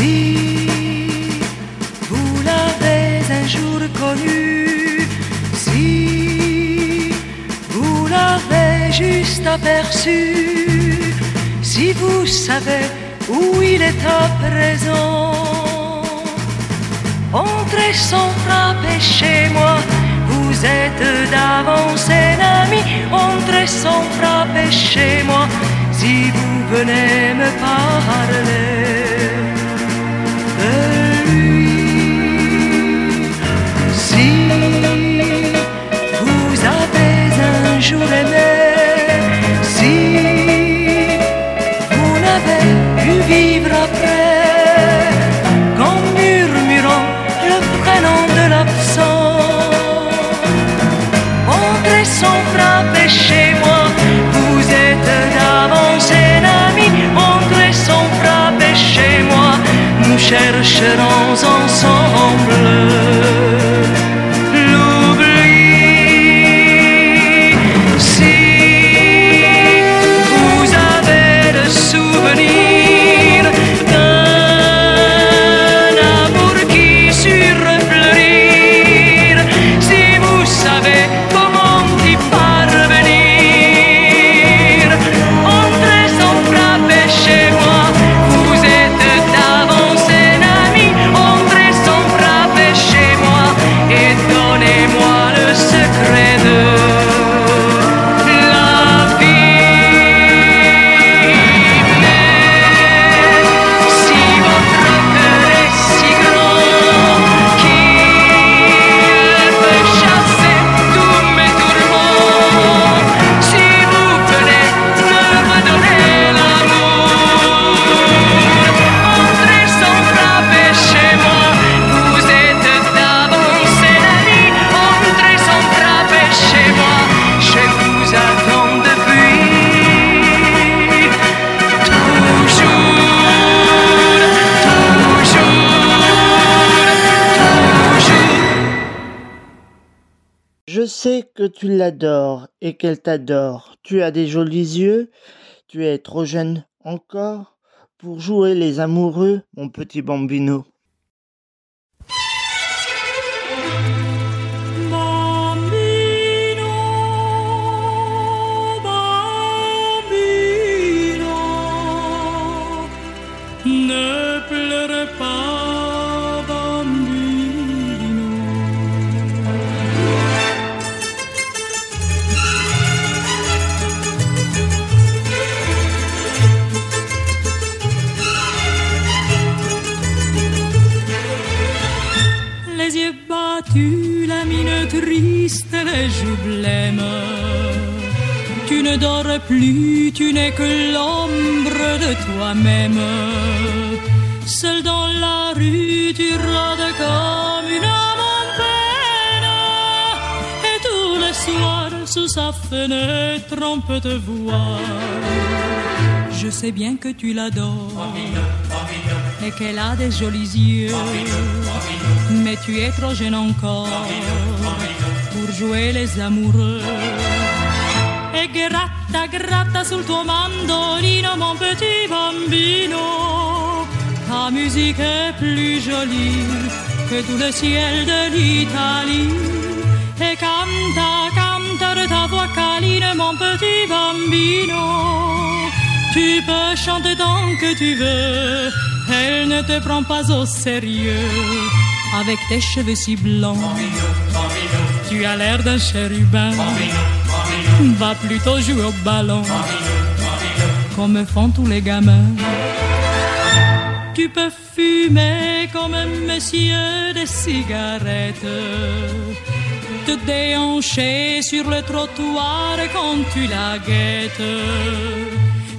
Si vous l'avez un jour connu, si vous l'avez juste aperçu, si vous savez où il est à présent, entrez sans frapper chez moi. Vous êtes d'avance un ami, entrez sans frapper chez moi. Si vous venez me parler un jour aimé, si vous n'avez pu vivre après, qu'en murmurant le prénom de l'absent, entrez sans frapper chez moi, vous êtes d'avance un ami, entrez sans frapper chez moi, nous chercherons ensemble sais que tu l'adores et qu'elle t'adore. Tu as des jolis yeux, tu es trop jeune encore pour jouer les amoureux, mon petit bambino. Bambino, les joues blêmes. Tu ne dors plus, tu n'es que l'ombre de toi-même. Seul dans la rue, tu rôdes comme une âme en peine. Et tous les soirs, sous sa fenêtre, on peut te voir. Je sais bien que tu l'adores et qu'elle a des jolis yeux. Mais tu es trop jeune encore jouer les amoureux. E gratta, gratta sul tuo mandolino, mon petit bambino. Ta musique est plus jolie que tout le ciel de l'Italie. Et canta, canta de ta voix câline, mon petit bambino. Tu peux chanter tant que tu veux, elle ne te prend pas au sérieux. Avec tes cheveux si blancs, tu as l'air d'un chérubin. Va plutôt jouer au ballon, comme font tous les gamins. Tu peux fumer comme un monsieur des cigarettes, te déhancher sur le trottoir quand tu la guettes.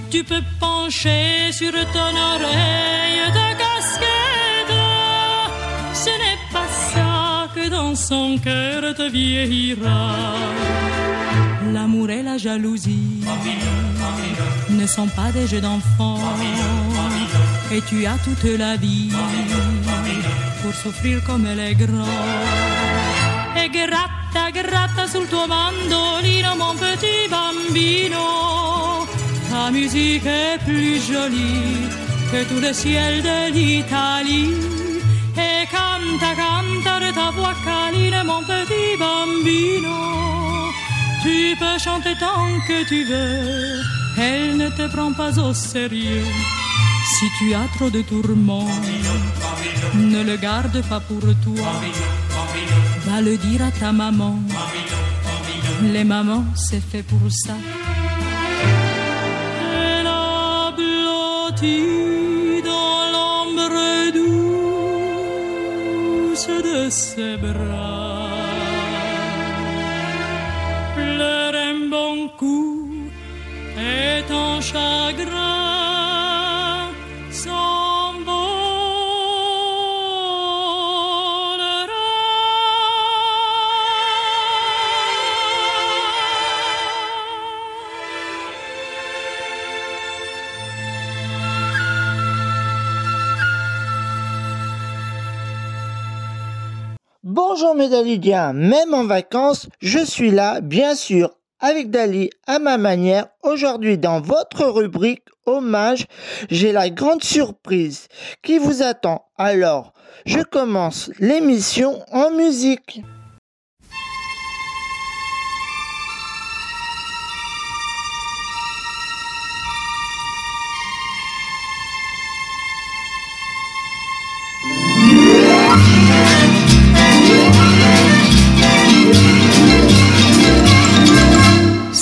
Tu peux pencher sur ton oreille de son cœur te vieillira. L'amour et la jalousie ne sont pas des jeux d'enfants. Et tu as toute la vie pour souffrir comme les grands. E gratta, gratta sul tuo mandolino, mon petit bambino. Ta musique est plus jolie que tout le ciel de l'Italie. Et canta, canta de ta voix câline, mon petit bambino. Tu peux chanter tant que tu veux, elle ne te prend pas au sérieux. Si tu as trop de tourments, ne le garde pas pour toi. Va le dire à ta maman. Les mamans, c'est fait pour ça. Elle a blotti dans l'ombre douce de ses bras. Pleure un bon coup et ton chagrin Bonjour mes Dalidiens, même en vacances, je suis là, bien sûr, avec Dali à ma manière. Aujourd'hui, dans votre rubrique hommage, j'ai la grande surprise qui vous attend. Alors, je commence l'émission en musique.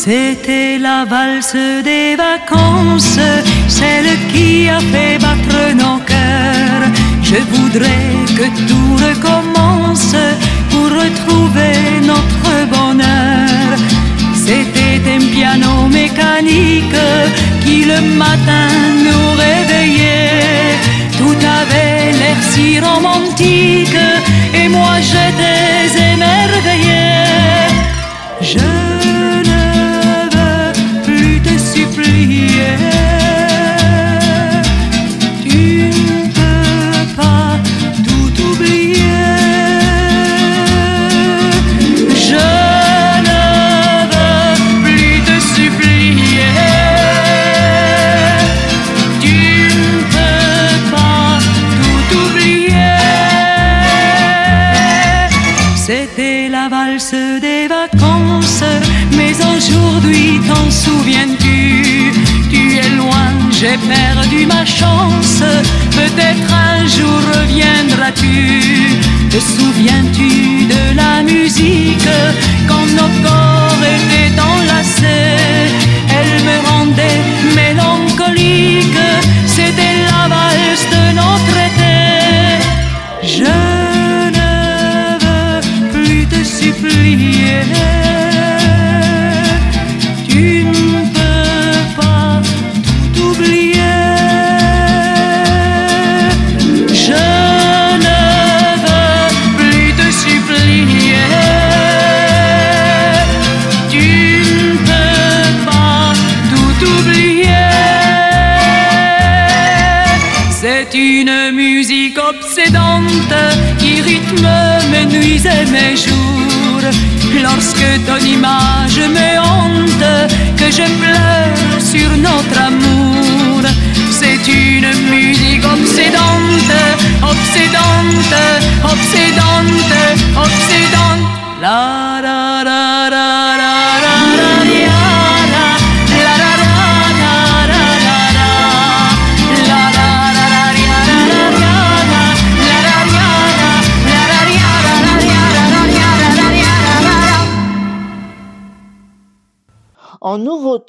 C'était la valse des vacances, celle qui a fait battre nos cœurs. Je voudrais que tout recommence pour retrouver notre bonheur. C'était un piano mécanique qui le matin nous réveillait. Tout avait l'air si romantique et moi j'étais émerveillé.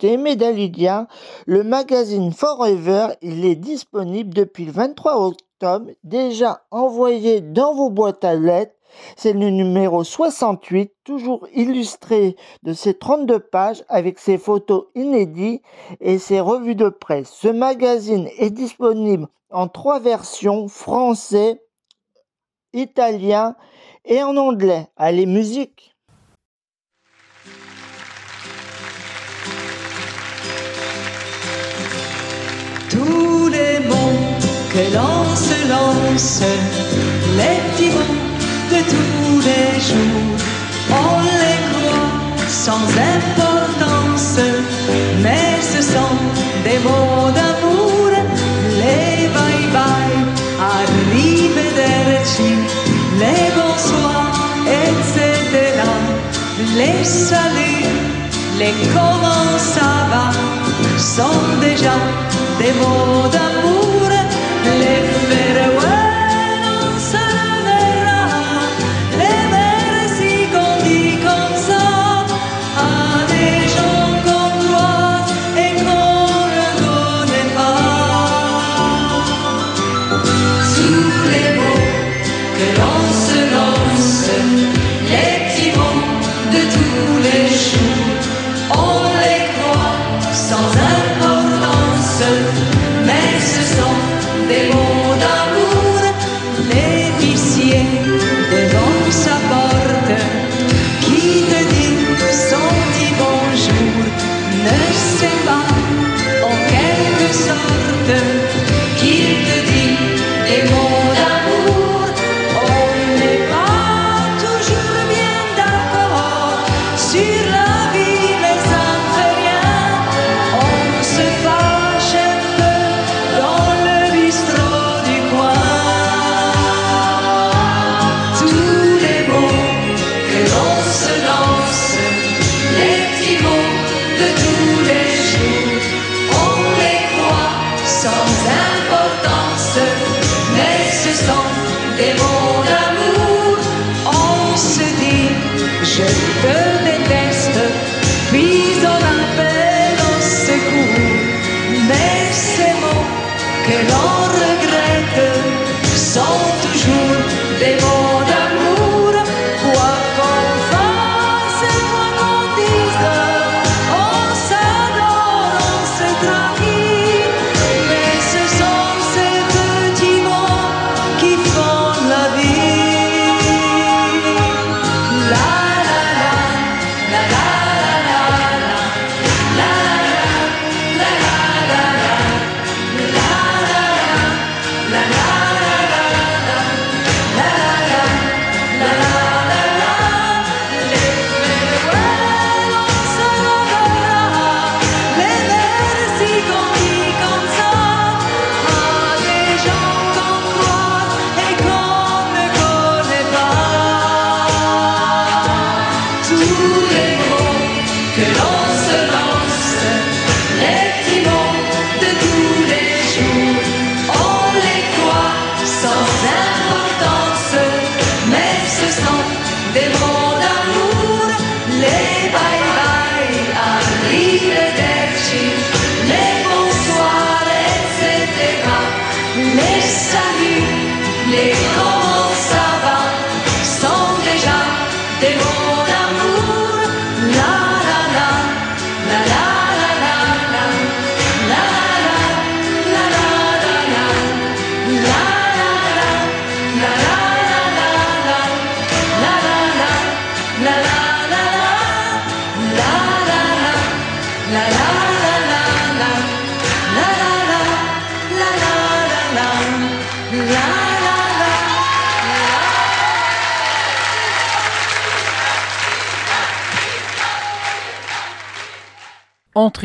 Nouveauté, Médalidia, le magazine Forever, il est disponible depuis le 23 octobre, déjà envoyé dans vos boîtes à lettres. C'est le numéro 68, toujours illustré de ses 32 pages avec ses photos inédites et ses revues de presse. Ce magazine est disponible en trois versions, français, italien et en anglais. Allez, musique que l'on se lance les petits mots de tous les jours. On les croit sans importance, mais ce sont des mots d'amour. Les bye-bye, arrivederci, les bonsoirs, etc. Les saluts, les comment ça va, sont déjà des mots d'amour. Les farewell,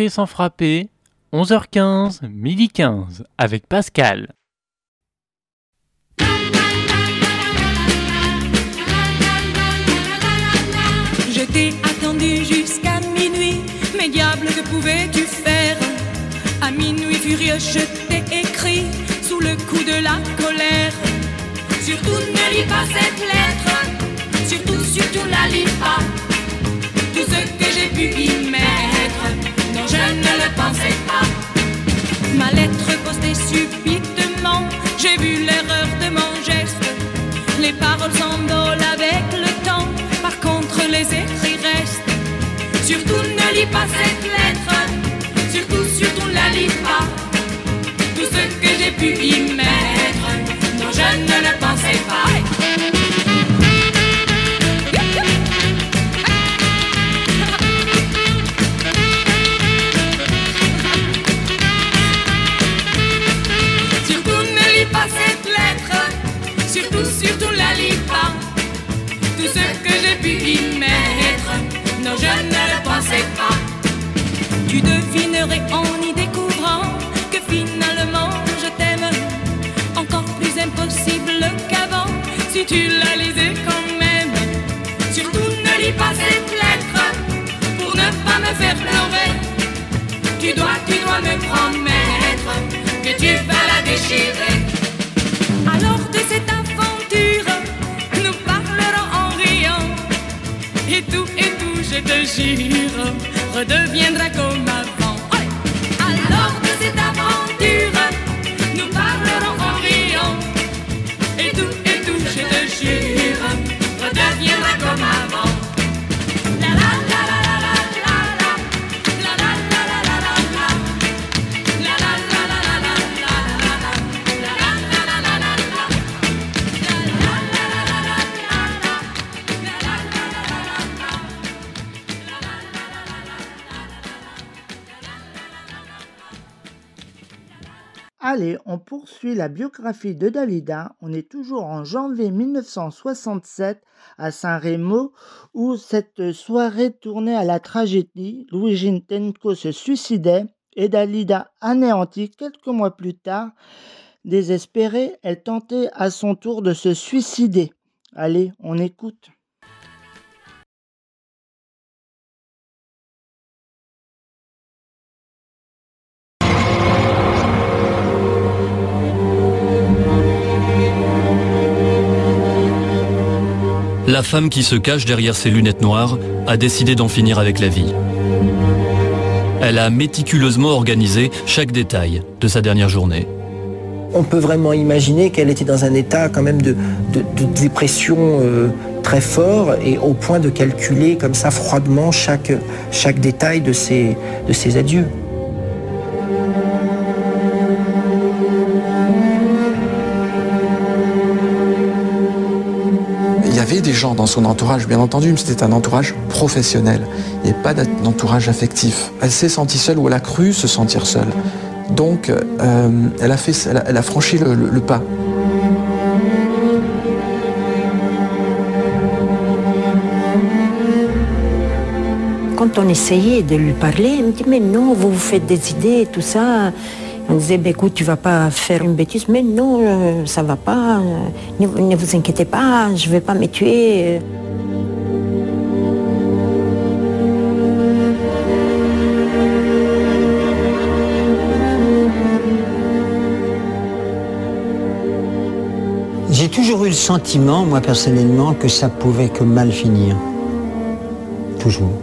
Sans frapper, 11h15, midi 15, avec Pascal. Je t'ai attendu jusqu'à minuit, mais diable, que pouvais-tu faire? À minuit furieux, je t'ai écrit sous le coup de la colère. Surtout ne lis pas cette lettre, surtout, surtout la lis pas. Tout ce que j'ai pu y mettre, Ma lettre postée subitement, j'ai vu l'erreur de mon geste. Les paroles s'envolent avec le temps, par contre les écrits restent. Surtout ne lis pas cette lettre, surtout, surtout la lis pas. Tout ce que j'ai pu y mettre, non, je ne le pensais pas. Non, je ne le pensais pas. Tu devinerais en y découvrant que finalement je t'aime encore plus impossible qu'avant si tu la lisais quand même. Surtout ne lis pas cette lettre, faire pleurer. Tu dois, tu dois me promettre que tu vas la déchirer. Alors de cette Et tout, et tout, je te jure, redeviendra comme avant. Alors de cette aventure, nous parlerons en riant. Et tout, et tout, je te jure, redeviendra comme avant. Allez, on poursuit la biographie de Dalida. On est toujours en janvier 1967 à Saint-Rémy où cette soirée tournait à la tragédie. Luigi Tenco se suicidait et Dalida anéantie quelques mois plus tard. Désespérée, elle tentait à son tour de se suicider. Allez, on écoute. La femme qui se cache derrière ses lunettes noires a décidé d'en finir avec la vie. Elle a méticuleusement organisé chaque détail de sa dernière journée. On peut vraiment imaginer qu'elle était dans un état quand même de, dépression euh, très fort et au point de calculer comme ça froidement chaque, détail de ses adieux. Des gens dans son entourage, bien entendu, mais c'était un entourage professionnel. Avait pas d'entourage affectif. Elle s'est sentie seule ou elle a cru se sentir seule. Donc, euh, elle, a fait, elle, a, franchi le- le- le pas. Quand on essayait de lui parler, elle me dit mais non, vous vous faites des idées, tout ça. On disait ben, écoute, tu vas pas faire une bêtise, mais non, euh, ça va pas. euh, Ne, ne vous inquiétez pas, je vais pas me tuer. J'ai toujours eu le sentiment, moi personnellement, que ça pouvait que mal finir. Toujours.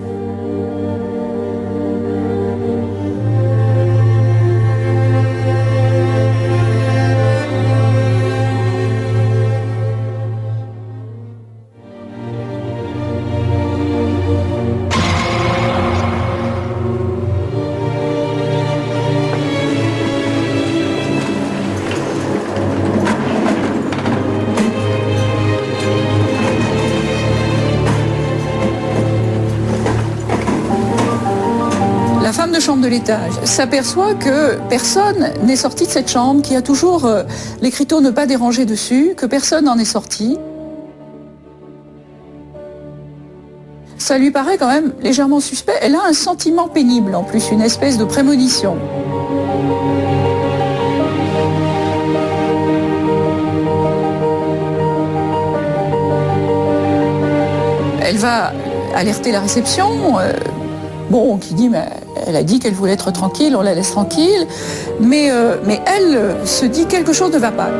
Chambre de l'État s'aperçoit que personne n'est sorti de cette chambre, qu'il y a toujours euh, l'écriteau ne pas déranger dessus, que personne n'en est sorti. Ça lui paraît quand même légèrement suspect. Elle a un sentiment pénible en plus, une espèce de prémonition. Elle va alerter la réception. euh, Bon, qui dit, mais elle a dit qu'elle voulait être tranquille, on la laisse tranquille, mais, euh, mais elle euh, se dit quelque chose ne va pas.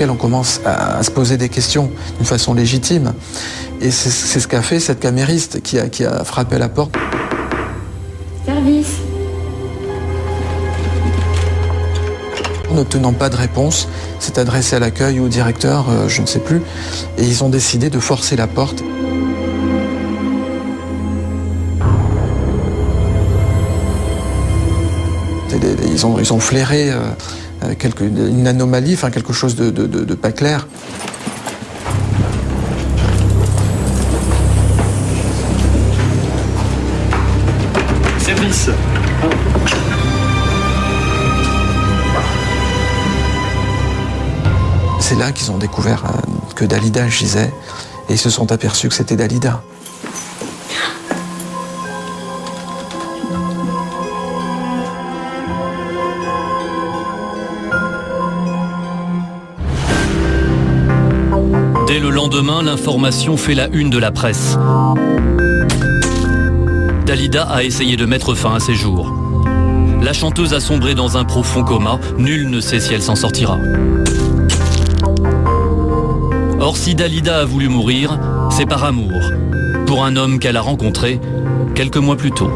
Et on commence à, se poser des questions d'une façon légitime. Et c'est ce qu'a fait cette camériste qui a, qui a frappé à la porte. Service. N'obtenant pas de réponse, s'est adressé à l'accueil ou au directeur, euh, je ne sais plus, et ils ont décidé de forcer la porte. Ils ont, ils ont flairé euh, euh, quelque- une anomalie, enfin quelque chose de, de- de- de pas clair. Service. C'est là qu'ils ont découvert euh, que Dalida gisait et ils se sont aperçus que c'était Dalida. L'information fait la une de la presse. Dalida a essayé de mettre fin à ses jours. La chanteuse a sombré dans un profond coma, nul ne sait si elle s'en sortira. Or, si Dalida a voulu mourir, c'est par amour, pour un homme qu'elle a rencontré quelques mois plus tôt.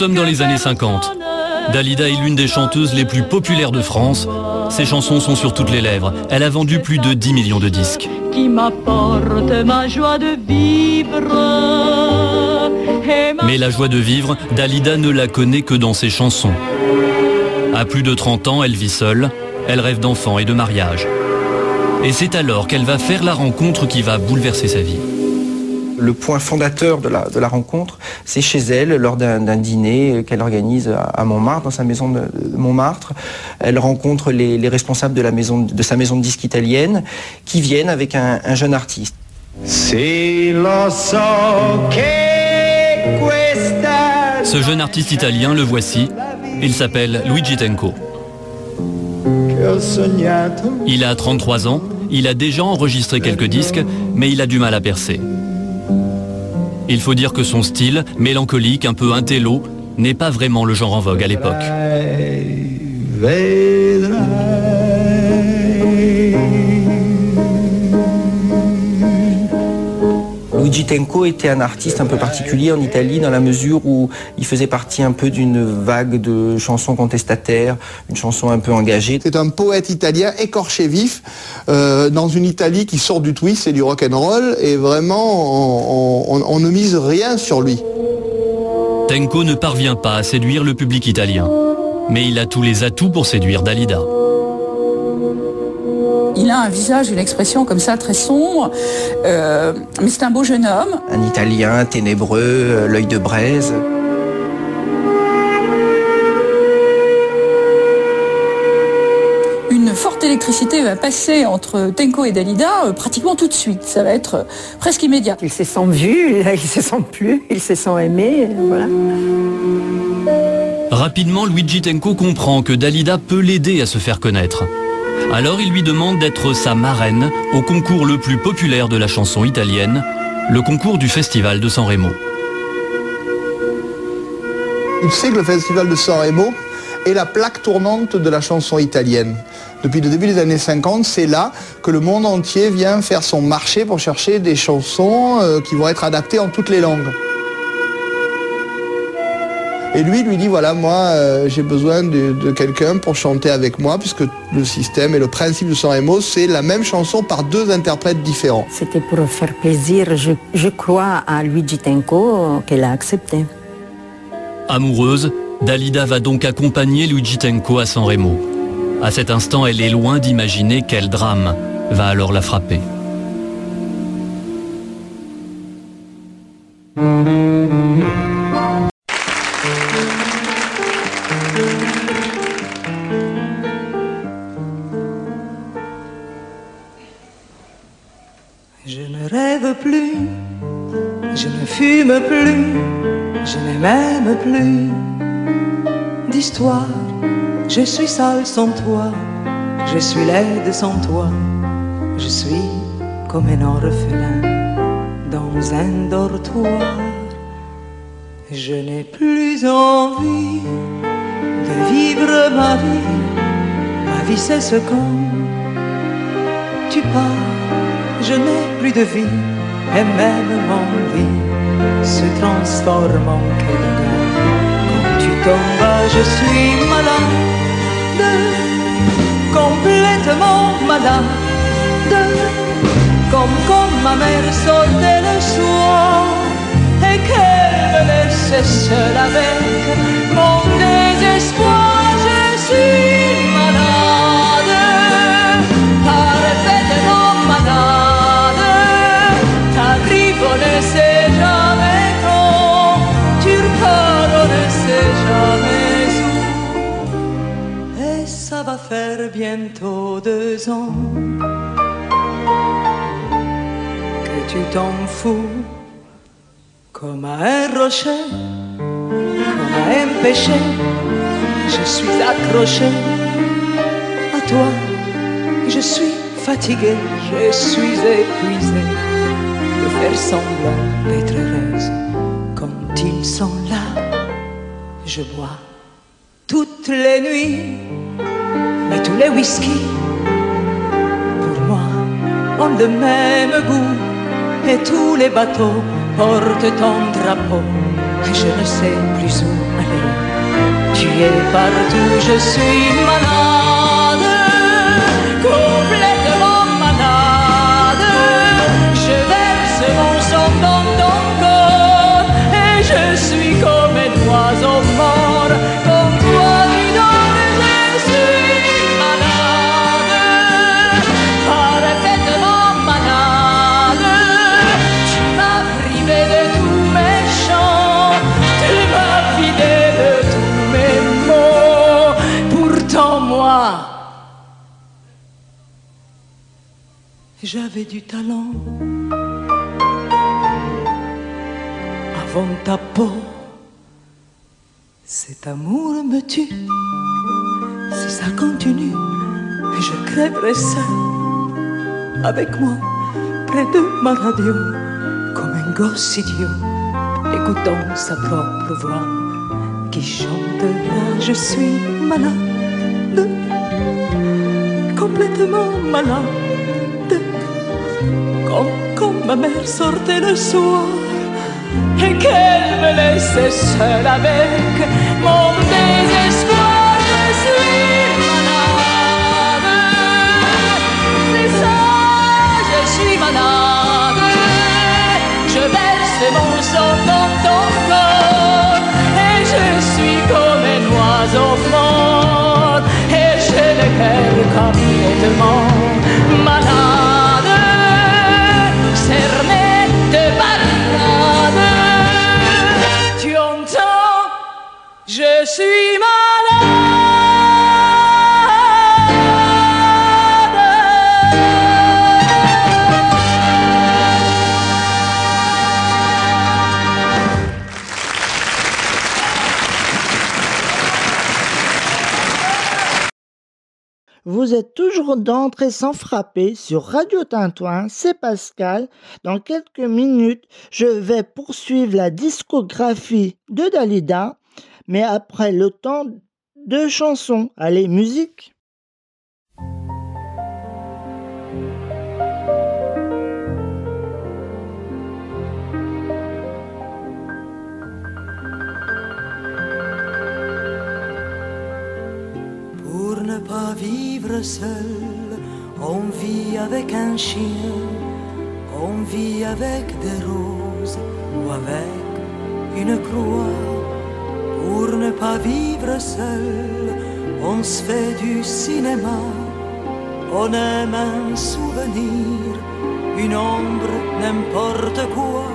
Sommes dans les années 50. Dalida est l'une des chanteuses les plus populaires de France. Ses chansons sont sur toutes les lèvres. Elle a vendu plus de 10 millions de disques. Qui m'apporte ma joie de vivre. Et ma Mais la joie de vivre, Dalida ne la connaît que dans ses chansons. À plus de 30 ans, elle vit seule. Elle rêve d'enfants et de mariage. Et c'est alors qu'elle va faire la rencontre qui va bouleverser sa vie. Le point fondateur de la, de la rencontre, c'est chez elle, lors d'un dîner qu'elle organise à, à Montmartre, dans sa maison de, de Montmartre. Elle rencontre les, les responsables de, la maison, de sa maison de disques italienne qui viennent avec un, un jeune artiste. Ce jeune artiste italien, le voici. Il s'appelle Luigi Tenco. Il a 33 ans, il a déjà enregistré quelques disques, mais il a du mal à percer. Il faut dire que son style, mélancolique, un peu intello, n'est pas vraiment le genre en vogue à l'époque. Luigi Tenco était un artiste un peu particulier en Italie dans la mesure où il faisait partie un peu d'une vague de chansons contestataires, une chanson un peu engagée. C'est un poète italien écorché vif euh, dans une Italie qui sort du twist et du rock and roll et vraiment on, on- on ne mise rien sur lui. Tenco ne parvient pas à séduire le public italien. Mais il a tous les atouts pour séduire Dalida. Il a un visage, une expression comme ça très sombre, euh, mais c'est un beau jeune homme. Un Italien ténébreux, euh, l'œil de braise. Une forte électricité va passer entre Tenko et Dalida euh, pratiquement tout de suite. Ça va être euh, presque immédiat. Ils se sont vus, là, ils se sont plus, ils se sont aimés, voilà. Rapidement, Luigi Tenco comprend que Dalida peut l'aider à se faire connaître. Alors il lui demande d'être sa marraine au concours le plus populaire de la chanson italienne, le concours du Festival de San Remo. Il sait que le festival de San Remo est la plaque tournante de la chanson italienne. Depuis le début des années 50, c'est là que le monde entier vient faire son marché pour chercher des chansons euh, qui vont être adaptées en toutes les langues. Et lui lui dit voilà moi euh, j'ai besoin de, de quelqu'un pour chanter avec moi puisque le système et le principe de San Remo c'est la même chanson par deux interprètes différents. C'était pour faire plaisir, je, je crois à Luigi Tenco qu'elle a accepté. Amoureuse, Dalida va donc accompagner Luigi Tenco à San Remo. À cet instant, elle est loin d'imaginer quel drame va alors la frapper. M'aime plus. D'histoire. Je suis sale sans toi, je suis laide sans toi, je suis comme un orphelin dans un dortoir. Je n'ai plus envie de vivre ma vie, ma vie c'est ce quand tu pars je n'ai plus de vie. Et même mon vie se transforme en gare. Quand tu tombes, je suis malade, complètement malade, comme quand ma mère sortait le soir et qu'elle me laissait seule avec mon désespoir. Je suis faire bientôt deux ans que tu t'en fous comme à un rocher, comme à un péché. Je suis accroché à toi, je suis fatigué, je suis épuisé de faire semblant d'être heureuse quand ils sont là. Je bois toutes les nuits, les whisky, pour moi, ont le même goût. Et tous les bateaux portent ton drapeau. Et je ne sais plus où aller. Tu es partout, je suis malade, j'avais du talent. Avant ta peau, cet amour me tue. Si ça continue, je crèverai seul avec moi près de ma radio, comme un gosse idiot, écoutant sa propre voix qui chante là. Je suis malade, complètement malade, quand ma mère sortait le soir et qu'elle me laissait seule avec mon désespoir. Je suis malade, c'est ça, je suis malade. Je verse mon sang dans ton corps et je suis comme un oiseau mort et j'ai le cœur complètement êtes toujours d'entrée sans frapper sur Radio Tintouin, c'est Pascal. Dans quelques minutes, je vais poursuivre la discographie de Dalida, mais après le temps de chansons. Allez, musique Pour ne pas vivre seul, on vit avec un chien, on vit avec des roses ou avec une croix. Pour ne pas vivre seul, on se fait du cinéma, on aime un souvenir, une ombre, n'importe quoi.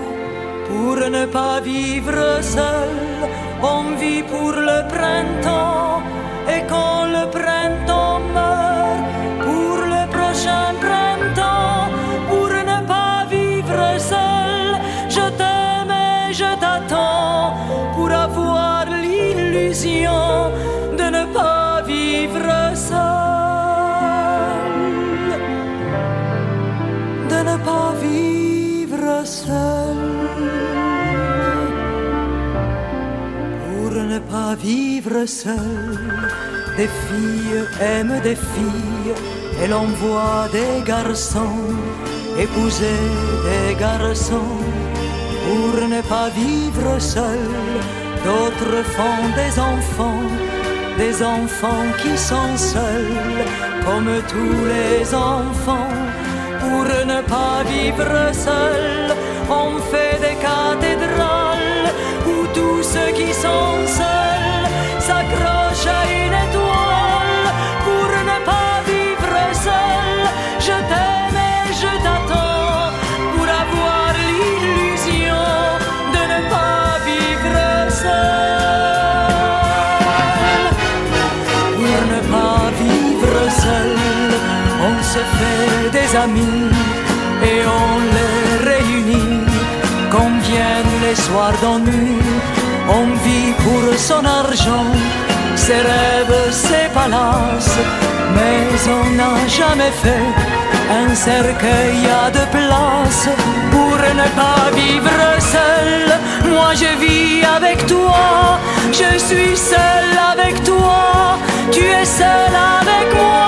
Pour ne pas vivre seul, on vit pour le printemps. Et quand vivre seul, des filles aiment des filles, et l'on voit des garçons épouser des garçons. Pour ne pas vivre seul, d'autres font des enfants, des enfants qui sont seuls, comme tous les enfants. Pour ne pas vivre seul, on fait des cathédrales où tous ceux qui sont seuls s'accrochent à une étoile. Pour ne pas vivre seul, je t'aime et je t'attends pour avoir l'illusion de ne pas vivre seul. Pour ne pas vivre amis et on les réunit. Viennent les soirs d'ennui, on pour son argent, ses rêves, ses palaces, mais on n'a jamais fait un cercueil à de place pour ne pas vivre seul. Moi je vis avec toi, je suis seul avec toi, tu es seul avec moi.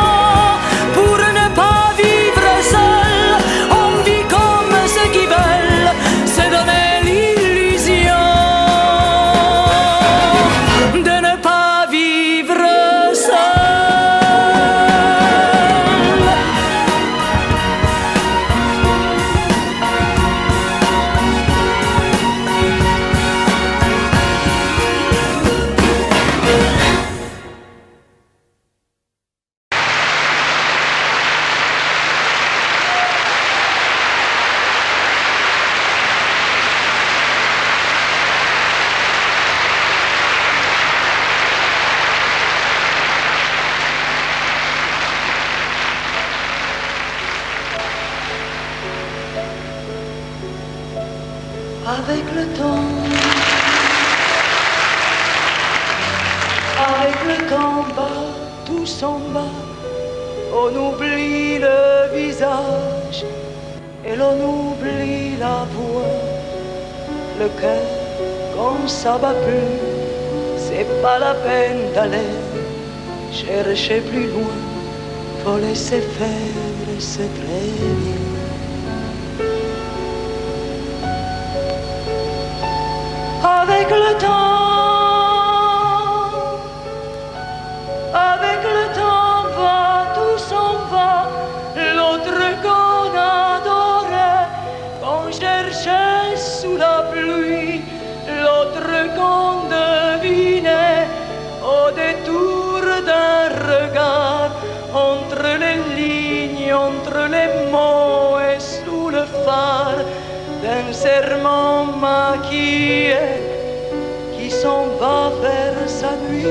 Va vers sa nuit.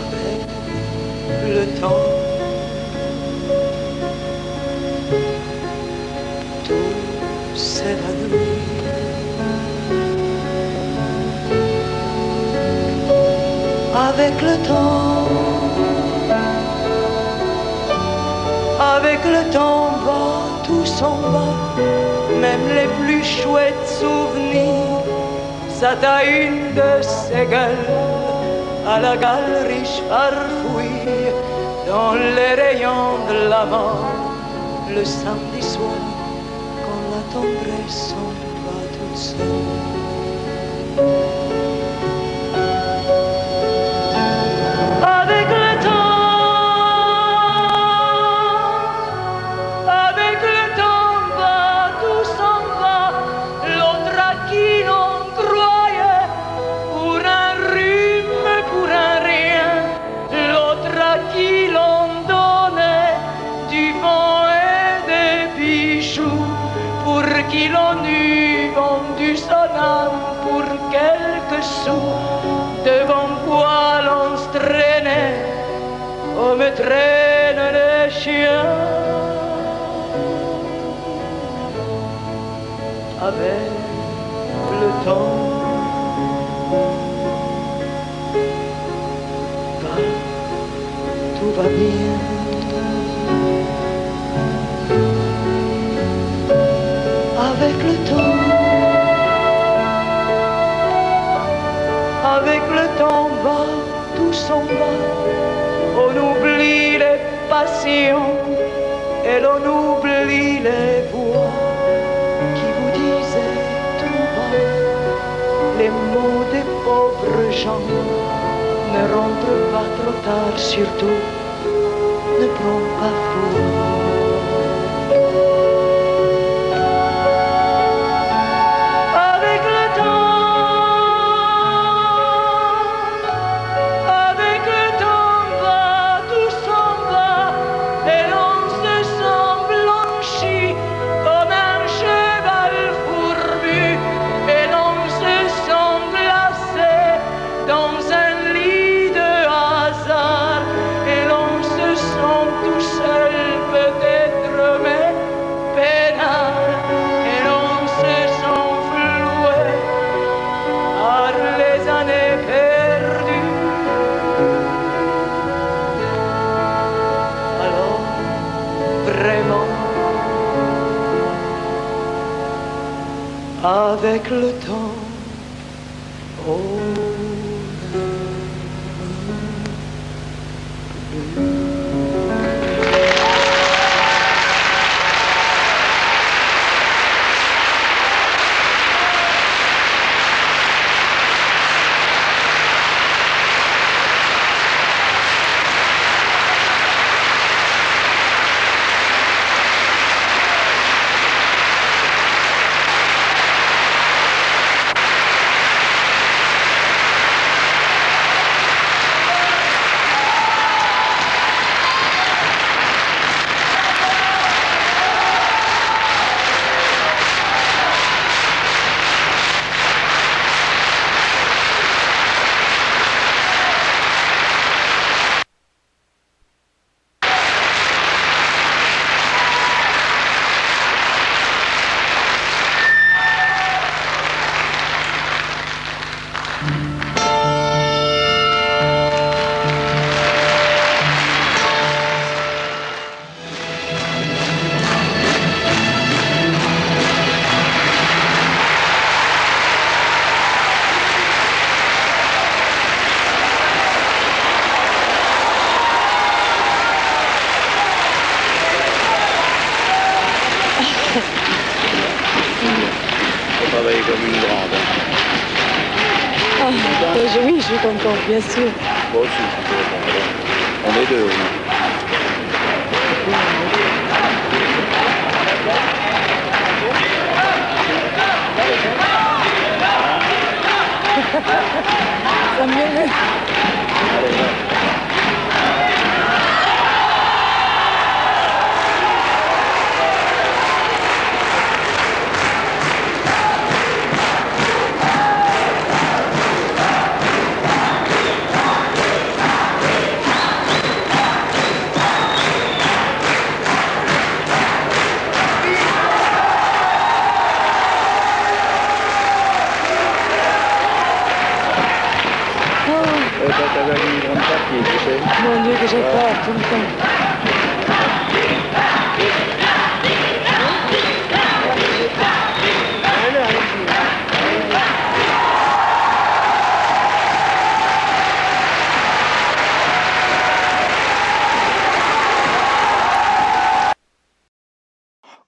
Avec le temps, tout s'évanouit. Avec le temps, avec le temps va, même les plus chouettes souvenirs. Ça t'a une de ces gueules à la galerie farfouille dans les rayons de la mort le samedi soir quand la tendresse s'en va toute seule. Devant quoi l'on se traînait, on me traîne les chiens. Avec le temps, va, tout va bien. Avec le temps, On oublie les passions et l'on oublie les voix qui vous disaient tout bas les mots des pauvres gens. Ne rentre pas trop tard, surtout ne prends pas froid. bless you.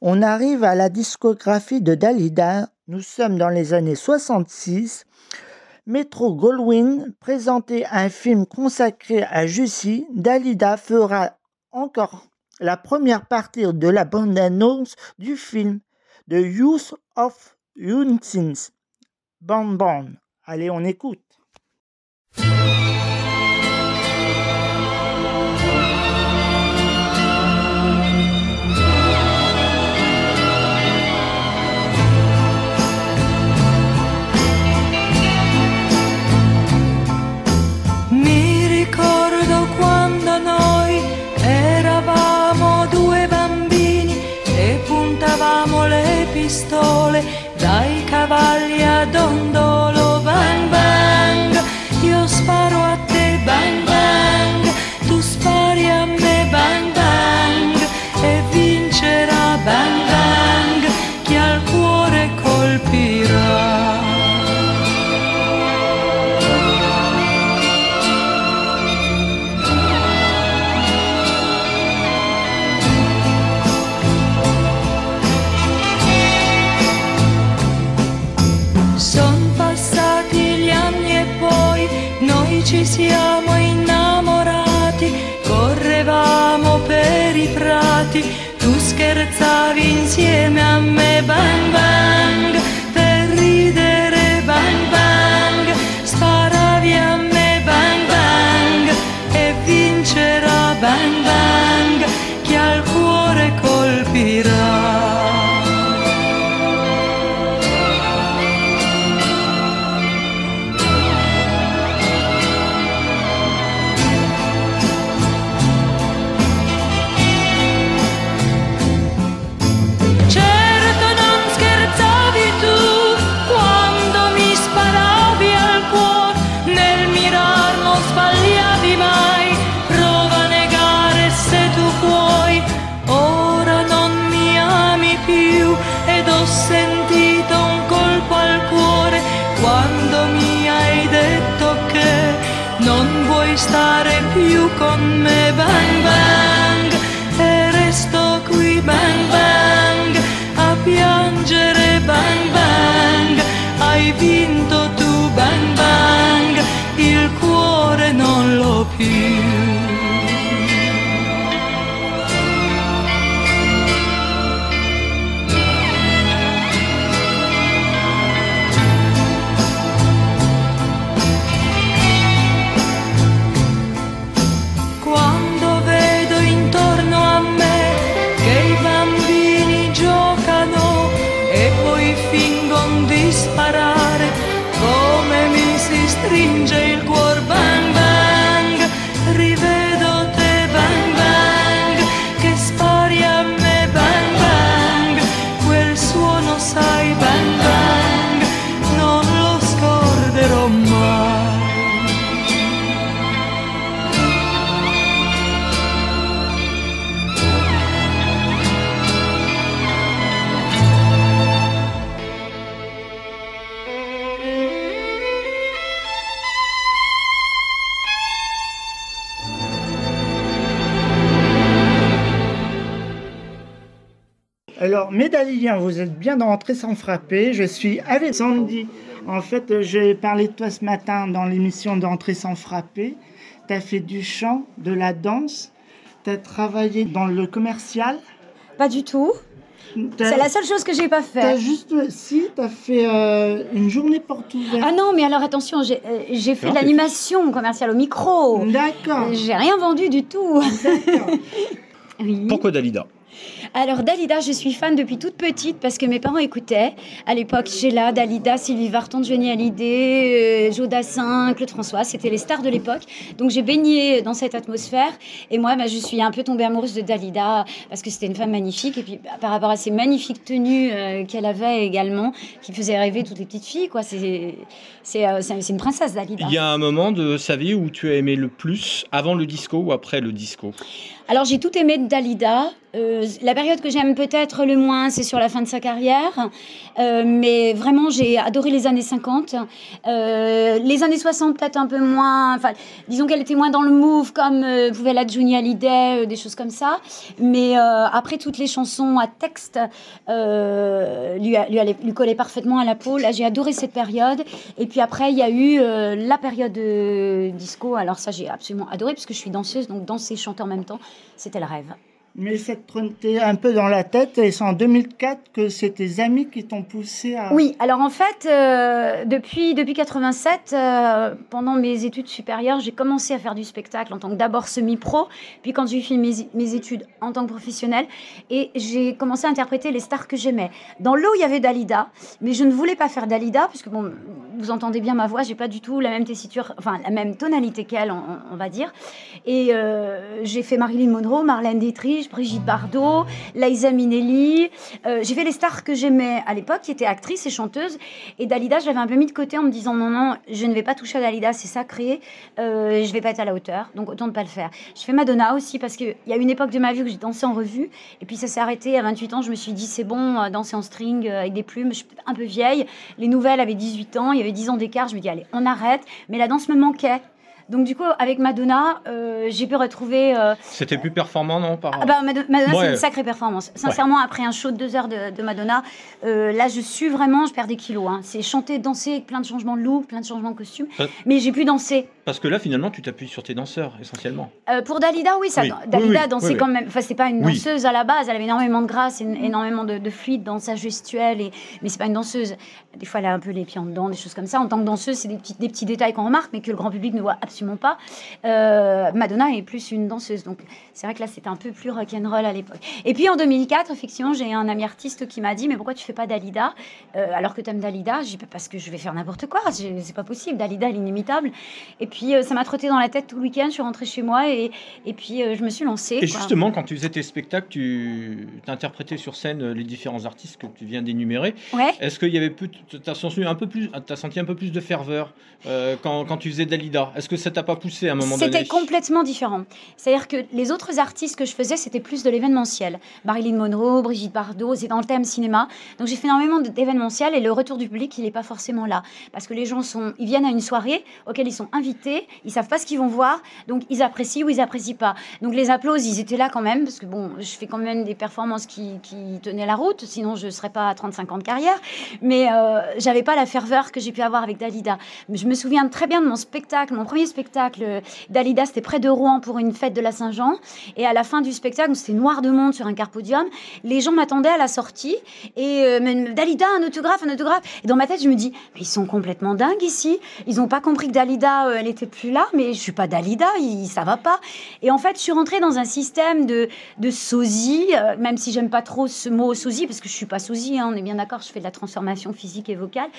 On arrive à la discographie de Dalida. Nous sommes dans les années 66. Metro Goldwyn présentait un film consacré à Jussie. Dalida fera encore la première partie de la bande-annonce du film The Youth of Unitins. Bon, bon. Allez, on écoute. cavagli ad ondo. Con Médaillien, vous êtes bien rentré sans frapper. Je suis avec Sandy. En fait, j'ai parlé de toi ce matin dans l'émission d'entrée sans frapper. Tu as fait du chant, de la danse. Tu as travaillé dans le commercial. Pas du tout. C'est la seule chose que j'ai pas fait. T'as juste, si, tu as fait euh, une journée porte ouverte. Ah non, mais alors attention, j'ai euh, fait de l'animation commerciale au micro. D'accord. J'ai rien vendu du tout. oui. Pourquoi Dalida? Alors Dalida, je suis fan depuis toute petite parce que mes parents écoutaient. À l'époque, Sheila, Dalida, Sylvie Vartan, Johnny Hallyday, euh, Joe Dassin, Claude François, c'était les stars de l'époque. Donc j'ai baigné dans cette atmosphère et moi, bah, je suis un peu tombée amoureuse de Dalida parce que c'était une femme magnifique et puis bah, par rapport à ces magnifiques tenues euh, qu'elle avait également, qui faisaient rêver toutes les petites filles, quoi. Euh, c'est une princesse Dalida. Il y a un moment de sa vie où tu as aimé le plus, avant le disco ou après le disco? Alors j'ai tout aimé de Dalida. Euh, la période que j'aime peut-être le moins, c'est sur la fin de sa carrière. Euh, mais vraiment, j'ai adoré les années 50. Euh, les années 60, peut-être un peu moins. Enfin, disons qu'elle était moins dans le move, comme pouvait l'être Johnny Hallyday, des choses comme ça. Mais après, toutes les chansons à texte lui, a- lui, collaient parfaitement à la peau. Là, j'ai adoré cette période. Et puis après, il y a eu la période disco. Alors ça, j'ai absolument adoré, parce que je suis danseuse, donc danser et chanter en même temps, c'était le rêve. Mais ça te trottait un peu dans la tête et c'est en 2004 que c'est tes amis qui t'ont poussé à... Oui, alors en fait, euh, depuis, depuis 87, euh, pendant mes études supérieures, j'ai commencé à faire du spectacle en tant que d'abord semi-pro, puis quand j'ai fini mes, mes études en tant que professionnelle, et j'ai commencé à interpréter les stars que j'aimais. Dans l'eau, il y avait Dalida, mais je ne voulais pas faire Dalida, puisque bon, vous entendez bien ma voix, j'ai pas du tout la même tessiture, enfin la même tonalité qu'elle, on, on va dire. Et euh, j'ai fait Marilyn Monroe, Marlène Dietrich, Brigitte Bardot, Liza Minnelli. Euh, j'ai fait les stars que j'aimais à l'époque, qui étaient actrices et chanteuses. Et Dalida, je l'avais un peu mis de côté en me disant non, non, je ne vais pas toucher à Dalida, c'est sacré, euh, je vais pas être à la hauteur, donc autant ne pas le faire. Je fais Madonna aussi parce qu'il y a une époque de ma vie où j'ai dansé en revue, et puis ça s'est arrêté à 28 ans. Je me suis dit c'est bon, euh, danser en string euh, avec des plumes, je suis un peu vieille. Les nouvelles avaient 18 ans, il y avait 10 ans d'écart. Je me dis allez, on arrête. Mais la danse me manquait. Donc du coup, avec Madonna, euh, j'ai pu retrouver. euh, C'était plus performant, non par... ah bah, Mado- Madonna, c'est une sacrée performance. Sincèrement, après un show de deux heures de, de Madonna, euh, là, je suis vraiment, je perds des kilos. hein. C'est chanter, danser, avec plein de changements de look, plein de changements de costume. Mais j'ai pu danser. Parce que là, finalement, tu t'appuies sur tes danseurs, essentiellement. Pour Dalida, oui, ça, Oui. Dalida Oui, dansait oui, quand même. Enfin, c'est pas une danseuse à la base. Elle avait énormément de grâce, énormément de, de fluide dans sa gestuelle. Et, mais c'est pas une danseuse. Des fois, elle a un peu les pieds en dedans, des choses comme ça. En tant que danseuse, c'est des petits, des petits détails qu'on remarque, mais que le grand public ne voit absolument pas. Euh, Madonna est plus une danseuse, donc c'est vrai que là, c'était un peu plus rock'n'roll à l'époque. Et puis en 2004, effectivement, j'ai un ami artiste qui m'a dit, mais pourquoi tu fais pas Dalida? Euh, alors que tu aimes Dalida J'ai dit, Bah, parce que je vais faire n'importe quoi. C'est pas possible. Dalida, elle est inimitable. Et puis euh, ça m'a trotté dans la tête tout le week-end. Je suis rentrée chez moi et, et puis je me suis lancée. Et quoi. justement, quand tu faisais tes spectacles, tu interprétais sur scène les différents artistes que tu viens d'énumérer. Ouais. Est-ce qu'il y avait plus, t'as senti un peu plus de ferveur quand, quand tu faisais Dalida? Est-ce que ça ça t'a pas poussé à un moment donné C'était complètement différent. C'est-à-dire que les autres artistes que je faisais, c'était plus de l'événementiel. Marilyn Monroe, Brigitte Bardot, c'est dans le thème cinéma. Donc j'ai fait énormément d'événementiel et le retour du public, il n'est pas forcément là. Parce que les gens sont, ils viennent à une soirée auquel ils sont invités, ils savent pas ce qu'ils vont voir, donc ils apprécient ou ils apprécient pas. Donc les applauses, ils étaient là quand même, parce que bon, je fais quand même des performances qui, qui tenaient la route, sinon je serais pas à 35 ans de carrière. Mais euh, j'avais pas la ferveur que j'ai pu avoir avec Dalida. Je me souviens très bien de mon spectacle, mon premier spectacle. Dalida, c'était près de Rouen pour une fête de la Saint-Jean. Et à la fin du spectacle, c'était noir de monde sur un carpodium. Les gens m'attendaient à la sortie. Et euh, mais Dalida, un autographe, un autographe. Et dans ma tête, je me dis, mais ils sont complètement dingues ici. Ils n'ont pas compris que Dalida, euh, elle était plus là. Mais je suis pas Dalida, il, ça va pas. Et en fait, je suis rentrée dans un système de, de sosie, euh, même si j'aime pas trop ce mot sosie, parce que je suis pas sosie, hein, on est bien d'accord, je fais de la transformation physique et vocale,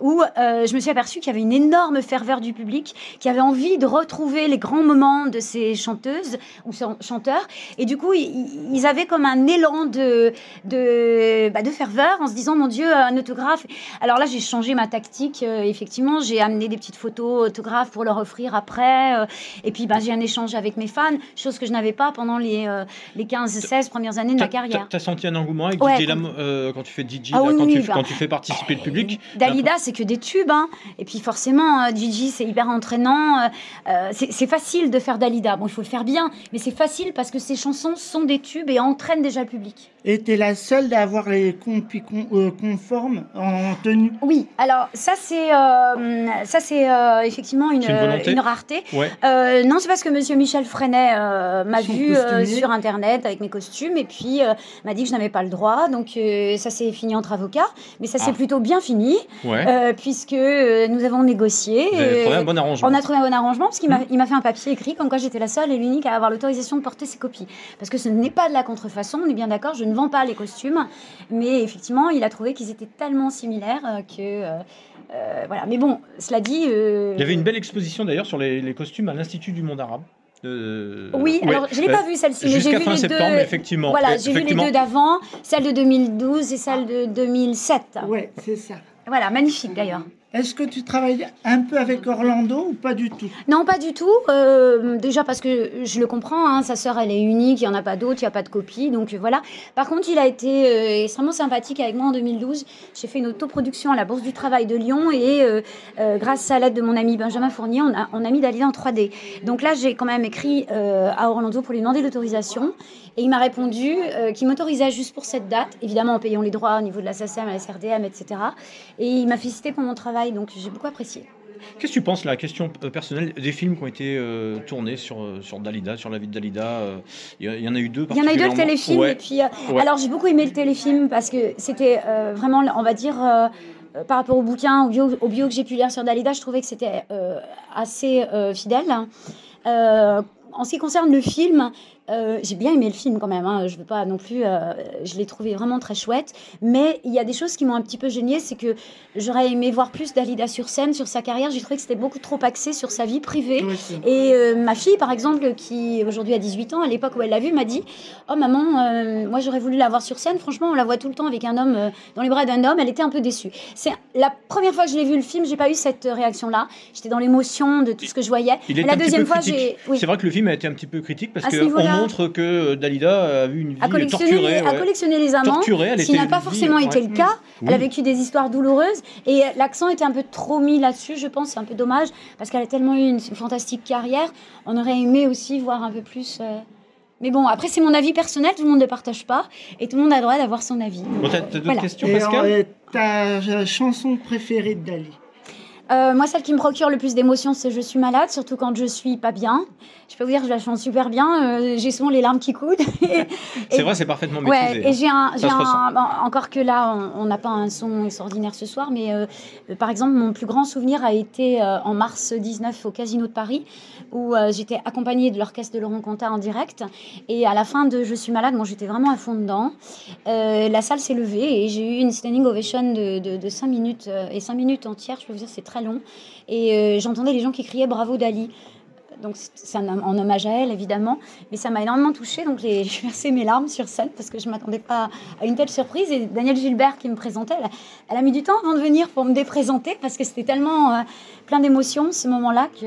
où euh, je me suis aperçue qu'il y avait une énorme ferveur du public, qui avait envie de retrouver les grands moments de ces chanteuses ou chan- chanteurs. Et du coup, ils, ils avaient comme un élan de, de, bah, de ferveur en se disant, mon Dieu, un autographe. Alors là, j'ai changé ma tactique. euh, effectivement, j'ai amené des petites photos autographes pour leur offrir après. euh, et puis, bah, j'ai un échange avec mes fans, chose que je n'avais pas pendant les, euh, les 15-16 premières années de ma carrière. T'as senti un engouement avec Ouais, DJ quand- Lam- quand tu fais DJ, Ah là, oui, quand, oui, tu, bah. quand tu fais participer le public? Dalida, c'est que des tubes. hein. Et puis forcément, Gigi, c'est hyper entraînant. Euh, c'est facile de faire Dalida. Bon, il faut le faire bien, mais c'est facile parce que ces chansons sont des tubes et entraînent déjà le public. Et t'es la seule à avoir les compis con- euh, conformes en tenue. Oui, alors ça c'est euh, ça c'est euh, effectivement une, une une rareté. Ouais. Euh, non, c'est parce que Monsieur Michel Freinet euh, m'a vu euh, sur internet avec mes costumes et puis euh, m'a dit que je n'avais pas le droit. Donc euh, ça s'est fini entre avocats, mais ça s'est Ah. plutôt bien fini Ouais. euh, puisque euh, nous avons négocié. Vous avez et trouvé un bon arrangement. On a trouvé un bon arrangement parce qu'il m'a il m'a fait un papier écrit comme quoi j'étais la seule et l'unique à avoir l'autorisation de porter ces copies. Parce que ce n'est pas de la contrefaçon, on est bien d'accord, je ne vends pas les costumes, mais effectivement, il a trouvé qu'ils étaient tellement similaires euh, que euh, euh, voilà. Mais bon, cela dit. euh, Il y avait une belle exposition d'ailleurs sur les, les costumes à l'Institut du monde arabe. Euh, Oui, ouais. alors je l'ai pas vue celle-ci, mais j'ai Jusqu'à vu fin les septembre, deux. effectivement. Voilà, j'ai vu les deux d'avant, celle de 2012 et celle de 2007. Ouais, c'est ça. Voilà, magnifique d'ailleurs. Est-ce que tu travailles un peu avec Orlando ou pas du tout? Non, pas du tout. Euh, déjà parce que je le comprends, hein, sa sœur elle est unique, il n'y en a pas d'autres, il n'y a pas de copie, donc voilà. Par contre, il a été euh, extrêmement sympathique avec moi en 2012. J'ai fait une autoproduction à la Bourse du Travail de Lyon et euh, grâce à l'aide de mon ami Benjamin Fournier, on a, mis Dalida en 3D. Donc là, j'ai quand même écrit à Orlando pour lui demander l'autorisation et il m'a répondu euh, qu'il m'autorisait juste pour cette date, évidemment en payant les droits au niveau de la SACEM, la SRDM, etc. Et il m'a félicité pour mon travail, donc j'ai beaucoup apprécié. Qu'est-ce que tu penses, la question euh, personnelle, des films qui ont été euh, tournés sur, sur Dalida, sur la vie de Dalida euh, Il y, en a eu deux Il y en a eu deux, le téléfilm. Ouais. Et puis, euh, Ouais. alors, j'ai beaucoup aimé le téléfilm parce que c'était vraiment, on va dire, par rapport au bouquin, au bio, au bio que j'ai pu lire sur Dalida, je trouvais que c'était assez fidèle. En ce qui concerne le film, euh, j'ai bien aimé le film quand même. hein, je veux pas non plus. euh, je l'ai trouvé vraiment très chouette. Mais il y a des choses qui m'ont un petit peu gênée, c'est que j'aurais aimé voir plus Dalida sur scène, sur sa carrière. J'ai trouvé que c'était beaucoup trop axé sur sa vie privée. Et euh, ma fille, par exemple, qui aujourd'hui a 18 ans, à l'époque où elle l'a vue, m'a dit Oh maman, moi j'aurais voulu la voir sur scène. Franchement, on la voit tout le temps avec un homme dans les bras d'un homme. Elle était un peu déçue. C'est la première fois que je l'ai vu le film, j'ai pas eu cette réaction-là. J'étais dans l'émotion de tout ce que je voyais. Il est la un petit deuxième peu fois, critique. j'ai. oui. C'est vrai que le film a été un petit peu critique parce À niveau-là- montre que euh, Dalida a eu une vie à collectionner, torturée. les, à ouais. collectionner les amants, Torturée, elle ce qui n'a pas vie, forcément été ouais. le cas. Elle a vécu des histoires douloureuses et l'accent était un peu trop mis là-dessus, je pense, c'est un peu dommage parce qu'elle a tellement eu une, fantastique carrière. On aurait aimé aussi voir un peu plus. euh, Mais bon, après, c'est mon avis personnel, tout le monde ne le partage pas et tout le monde a le droit d'avoir son avis. Bon, t'as- d'autres Voilà. questions, Et Pascal? euh, ta euh, chanson préférée de Dali? Euh, moi, celle qui me procure le plus d'émotions, c'est Je suis malade, surtout quand je suis pas bien. Je peux vous dire que je la chante super bien. euh, j'ai souvent les larmes qui coulent. C'est vrai, c'est parfaitement maîtrisé. Ouais, et j'ai un, hein. j'ai un- bon, encore que là, on- n'a pas un son extraordinaire ce soir, mais euh, par exemple, mon plus grand souvenir a été en mars 19 au Casino de Paris, où j'étais accompagnée de l'orchestre de Laurent Conta en direct, et à la fin de Je suis malade, bon, j'étais vraiment à fond dedans. La salle s'est levée et j'ai eu une standing ovation de, de, de 5 minutes, et 5 minutes entières, je peux vous dire, c'est très et euh, j'entendais les gens qui criaient Bravo Dali. Donc c'est- en hommage à elle évidemment, mais ça m'a énormément touchée. Donc j'ai versé mes larmes sur scène parce que je m'attendais pas à une telle surprise. Et Danielle Gilbert qui me présentait, elle, elle a mis du temps avant de venir pour me déprésenter parce que c'était tellement euh, plein d'émotions ce moment-là que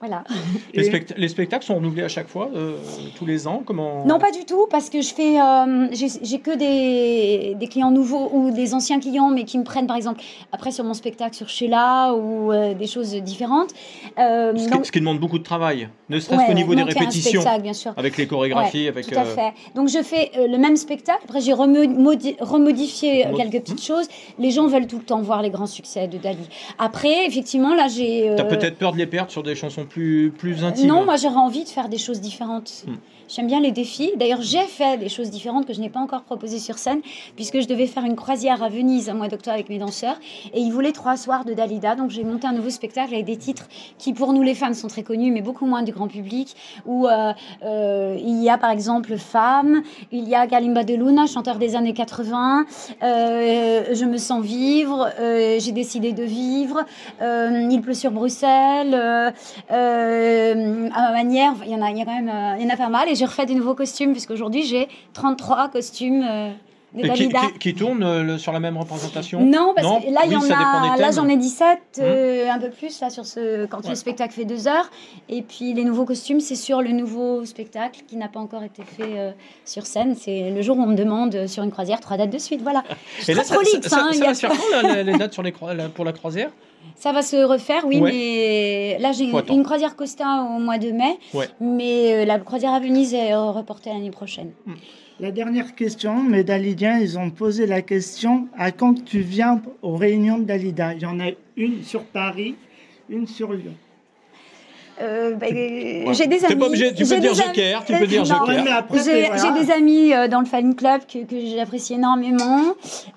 Voilà. Les, spect- les spectacles sont renouvelés à chaque fois, euh, tous les ans Comment... Non, pas du tout, parce que je fais, euh, j'ai que des, des clients nouveaux ou des anciens clients, mais qui me prennent par exemple après sur mon spectacle sur Sheila ou euh, des choses différentes. Euh, Ce qui, donc- ce qui demande beaucoup de travail, ne serait-ce Ouais, qu'au niveau des répétitions, spectacle, bien sûr. avec les chorégraphies, Ouais, avec. Tout à euh, fait. Donc je fais euh, le même spectacle. Après j'ai remo- modi- remodifié Mod- quelques petites choses. Les gens veulent tout le temps voir les grands succès de Dali. Après, effectivement, là j'ai. T'as peut-être peur de les perdre sur des chansons plus, plus intimes. non, moi j'aurais envie de faire des choses différentes. Hmm. J'aime bien les défis. D'ailleurs, j'ai fait des choses différentes que je n'ai pas encore proposées sur scène, puisque je devais faire une croisière à Venise au mois d'octobre avec mes danseurs. Et ils voulaient trois soirs de Dalida. Donc j'ai monté un nouveau spectacle avec des titres qui, pour nous les femmes, sont très connus, mais beaucoup moins du grand public. Où euh, euh, il y a par exemple Femme, il y a Kalimba de Luna, chanteur des années 80. euh, je me sens vivre, j'ai décidé de vivre. il pleut sur Bruxelles. à ma manière, il y en a, quand même, il y en a pas mal. J'ai refait des nouveaux costumes, puisqu'aujourd'hui j'ai 33 costumes euh, de Et qui, qui- qui tournent euh, le- sur la même représentation? Non, parce que là, il y Oui, en ça dépend a. des Là, thèmes. j'en ai 17, euh, un peu plus là sur ce quand le spectacle fait deux heures. Et puis les nouveaux costumes, c'est sur le nouveau spectacle qui n'a pas encore été fait euh, sur scène. C'est le jour où on me demande sur une croisière trois dates de suite. Voilà. Et là, ça, trop ça, ça- hein, ça va pas- quand, là, les dates sur les pour la croisière? Ça va se refaire, oui, Ouais. mais là j'ai une croisière Costa au mois de mai, Ouais. mais la croisière à Venise est reportée l'année prochaine. La dernière question, mes Dalidiens, ils ont posé la question à quand tu viens aux réunions de Dalida? Il y en a une sur Paris, une sur Lyon. Euh, bah, euh, Ouais. J'ai des amis. pas obligé, tu peux dire Joker, tu peux dire Non, Joker. J'ai voilà. des amis euh, dans le fan club que, que j'apprécie énormément,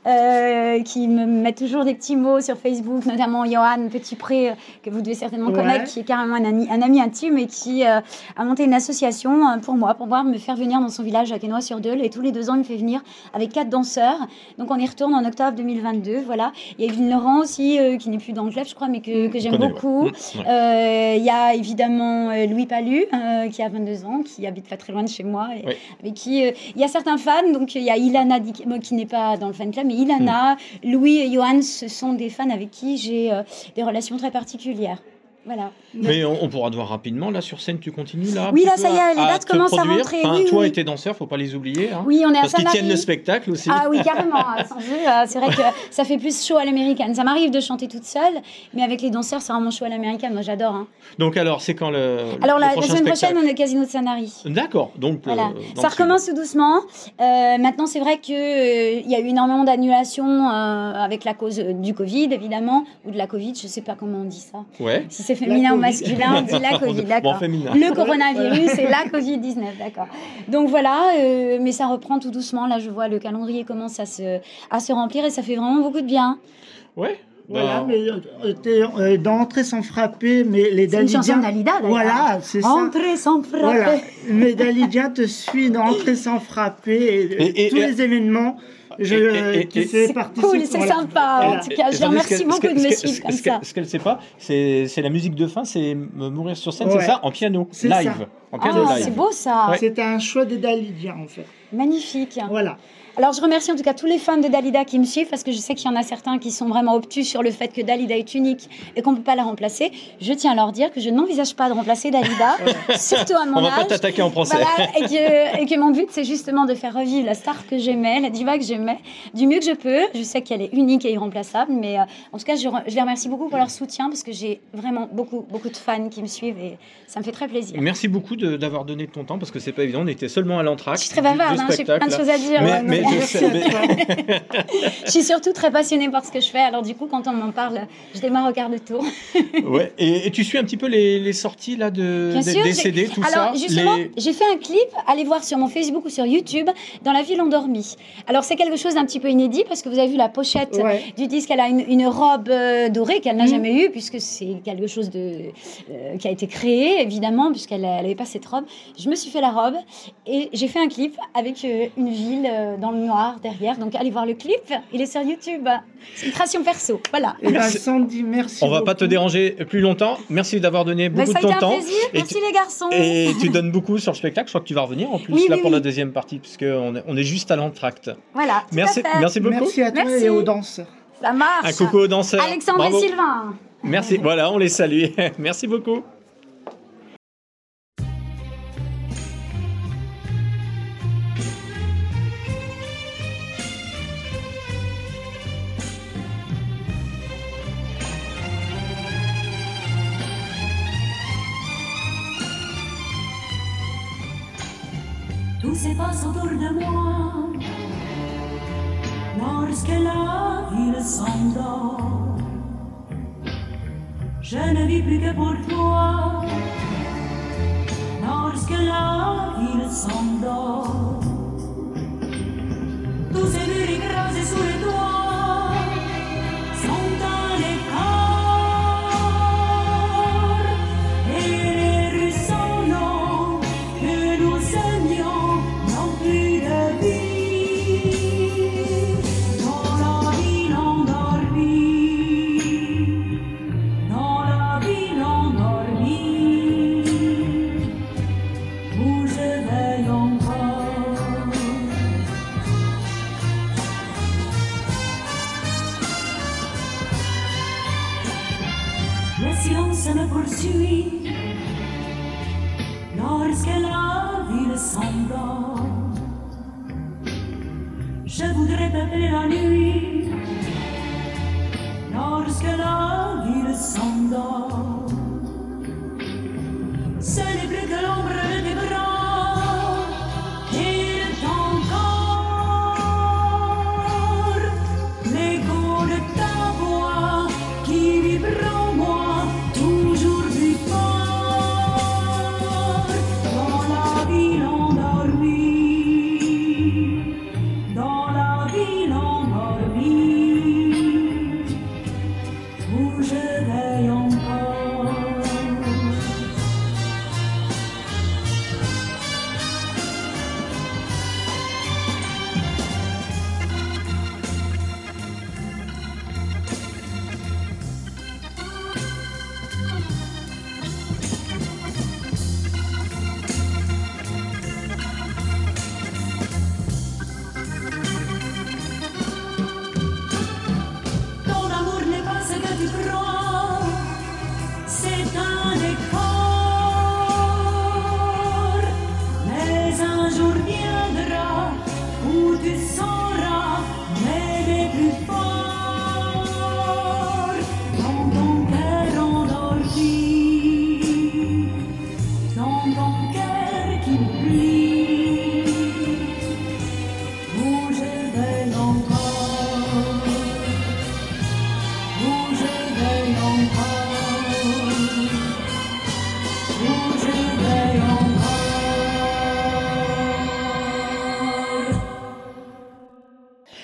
euh, qui me mettent toujours des petits mots sur Facebook, notamment Johan Petitpré, euh, que vous devez certainement Ouais. connaître, qui est carrément un ami, un ami intime et qui euh, a monté une association euh, pour moi, pour pouvoir me faire venir dans son village à Quesnoy-sur-Deule. Et tous les deux ans, il me fait venir avec quatre danseurs. Donc on y retourne en octobre 2022. Voilà. Il y a Evelyne Laurent aussi, euh, qui n'est plus dans le club, je crois, mais que, que j'aime beaucoup. Mmh, ouais. Euh, Il y a évidemment euh, Louis Palu, euh, qui a 22 ans, qui habite pas très loin de chez moi, et Oui. avec qui euh, il y a certains fans. Donc il y a Ilana, Dik- moi, qui n'est pas dans le fan club, mais Ilana, Hmm. Louis et Johan, ce sont des fans avec qui j'ai des relations très particulières. Voilà. Mais on, on pourra te voir rapidement. Là, sur scène, tu continues là Oui, là, ça y est, les dates te commencent à rentrer, Enfin, oui, toi oui. et tes danseurs, faut pas les oublier. hein. Oui, on est à Parce qu'ils tiennent le spectacle aussi. Ah oui, carrément. Sans eux, euh, c'est vrai que ça fait plus show à l'américaine. Ça m'arrive de chanter toute seule, mais avec les danseurs, c'est vraiment show à l'américaine. Moi, j'adore. hein. Donc alors, c'est quand le. Alors, le la, semaine spectacle prochaine, on est au Casino de Sanary. D'accord. Donc. Voilà. euh, dans ça recommence tout doucement. Euh, maintenant, c'est vrai qu'il y a eu énormément d'annulations avec la cause du Covid, évidemment, ou de la Covid, je ne sais pas comment on dit ça. Ouais. Si c'est féminin ou masculin, on dit la Covid, d'accord. Bon, féminin. Le coronavirus et la Covid-19, d'accord. Donc voilà, euh, mais ça reprend tout doucement. Là, je vois le calendrier commence à se, à se remplir et ça fait vraiment beaucoup de bien. Ouais. Voilà, Bah, mais euh, euh, d'entrer sans frapper, mais les C'est une Dalidiens. chanson d'Alida. Voilà, c'est ça. Entrer sans frapper. Voilà, mes Dalidiens te suivent d'entrer sans frapper. Et, Et- et- tous et- les événements, je, fais C'est cool, c'est sympa. En tout cas, je remercie beaucoup de me suivre comme ça. Ce qu'elle ne sait pas, c'est c'est la musique de fin, c'est me mourir sur scène, c'est ça En piano, C'est live. ça. En piano Ah, live. c'est beau ça. C'était un choix des Dalidiens, en fait. Magnifique. Voilà. Alors, je remercie en tout cas tous les fans de Dalida qui me suivent parce que je sais qu'il y en a certains qui sont vraiment obtus sur le fait que Dalida est unique et qu'on ne peut pas la remplacer. Je tiens à leur dire que je n'envisage pas de remplacer Dalida, surtout à mon On va âge. pas t'attaquer en procès. Voilà, et que, et que mon but, c'est justement de faire revivre la star que j'aimais, la diva que j'aimais, du mieux que je peux. Je sais qu'elle est unique et irremplaçable, mais euh, en tout cas, je, les remercie beaucoup pour leur soutien parce que j'ai vraiment beaucoup, beaucoup de fans qui me suivent et ça me fait très plaisir. Merci beaucoup d'avoir donné de ton temps parce que c'est pas évident. On était seulement à l'entracte. Je suis très bavarde, hein, j'ai plein de choses à dire. Mais, mais je merci je suis surtout très passionnée par ce que je fais, alors du coup, quand on m'en parle, je démarre au quart de tour. ouais. Et, et tu suis un petit peu les, les sorties là de Bien des, sûr, des j'ai- CD, tout Alors ça. justement, les- j'ai fait un clip, allez voir sur mon Facebook ou sur YouTube, dans la ville endormie. Alors c'est quelque chose d'un petit peu inédit parce que vous avez vu la pochette Ouais. du disque, elle a une, une robe euh, dorée qu'elle n'a Mhm. jamais eue puisque c'est quelque chose de, euh, qui a été créé évidemment puisqu'elle n'avait pas cette robe. Je me suis fait la robe et j'ai fait un clip avec euh, une ville euh, dans le noir derrière. Donc allez voir le clip, il est sur YouTube. C'est une création perso, voilà. Et ben, Sandy, merci. On va pas te déranger plus longtemps. Merci d'avoir donné Bah, beaucoup ça de a ton été un temps. plaisir, Et merci tu- les garçons. Et tu donnes beaucoup sur le spectacle. Je crois que tu vas revenir en plus Oui, là oui, pour la deuxième partie puisque on est, on est juste à l'entracte. Voilà. tout Merci, à fait. merci beaucoup. Merci à toi Merci. et aux danseurs. Ça marche. Un coucou aux danseurs. Alexandre Bravo. et Sylvain. Merci. Voilà, on les salue. merci beaucoup. Tout s'efface autour de moi. Lorsque la ville s'endort, je ne vis plus que pour toi. Lorsque la ville s'endort, tous ces murs écrasés sous les toits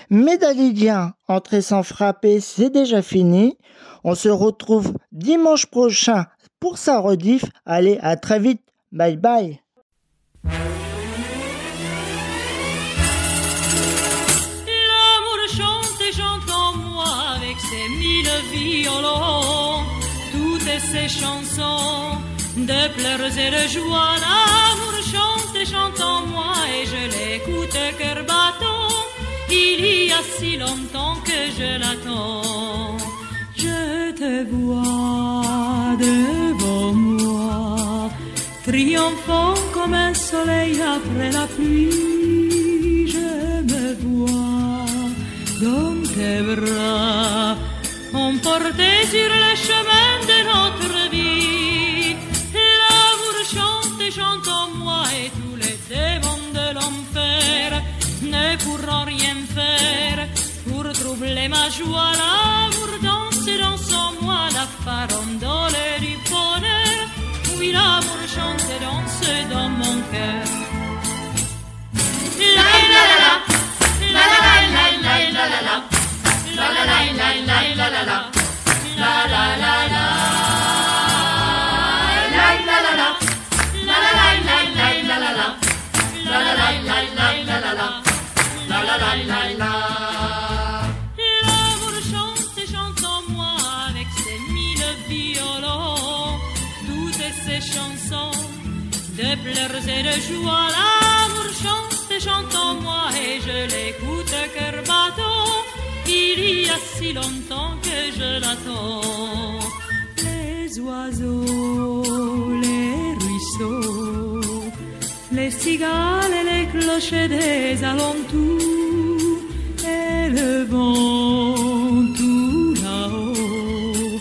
Mes Dalidiens, entrer sans frapper, c'est déjà fini. On se retrouve dimanche prochain pour sa rediff. Allez, à très vite. Bye bye. L'amour chante et chante en moi avec ses mille violons, toutes ses chansons de pleurs et de joie. L'amour chante et chante en moi et je l'écoute cœur battant. Il y a si longtemps que je l'attends. Je te vois devant moi, triomphant comme un soleil après la pluie. Je me vois dans tes bras, emporté sur le chemin de notre vie. Pour troubler ma joie. L'amour danse, danse en moi la farandole du bonheur. Oui, l'amour chante et dans mon cœur. La la la la, la la la la la la la la, la la la la la la la la, la la la la. La la la la, la la la la la la la la, la la la la la la la la, la la la la la. L'amour chante et chante en moi avec ses mille violons, toutes ses chansons de pleurs et de joie. L'amour chante et chante en moi et je l'écoute cœur battant. Il y a si longtemps que je l'attends. Les oiseaux, les ruisseaux, les cigales et les clochers des alentours, et le vent tout là-haut,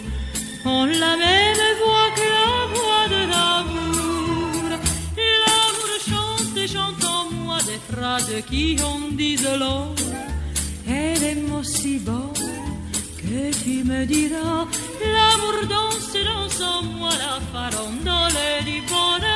ont la même voix que la voix de l'amour. L'amour chante et chante en moi de qui on dise l'eau. Elle aime aussi bon que tu me diras. L'amour danse, danse en moi la farandole du bonheur.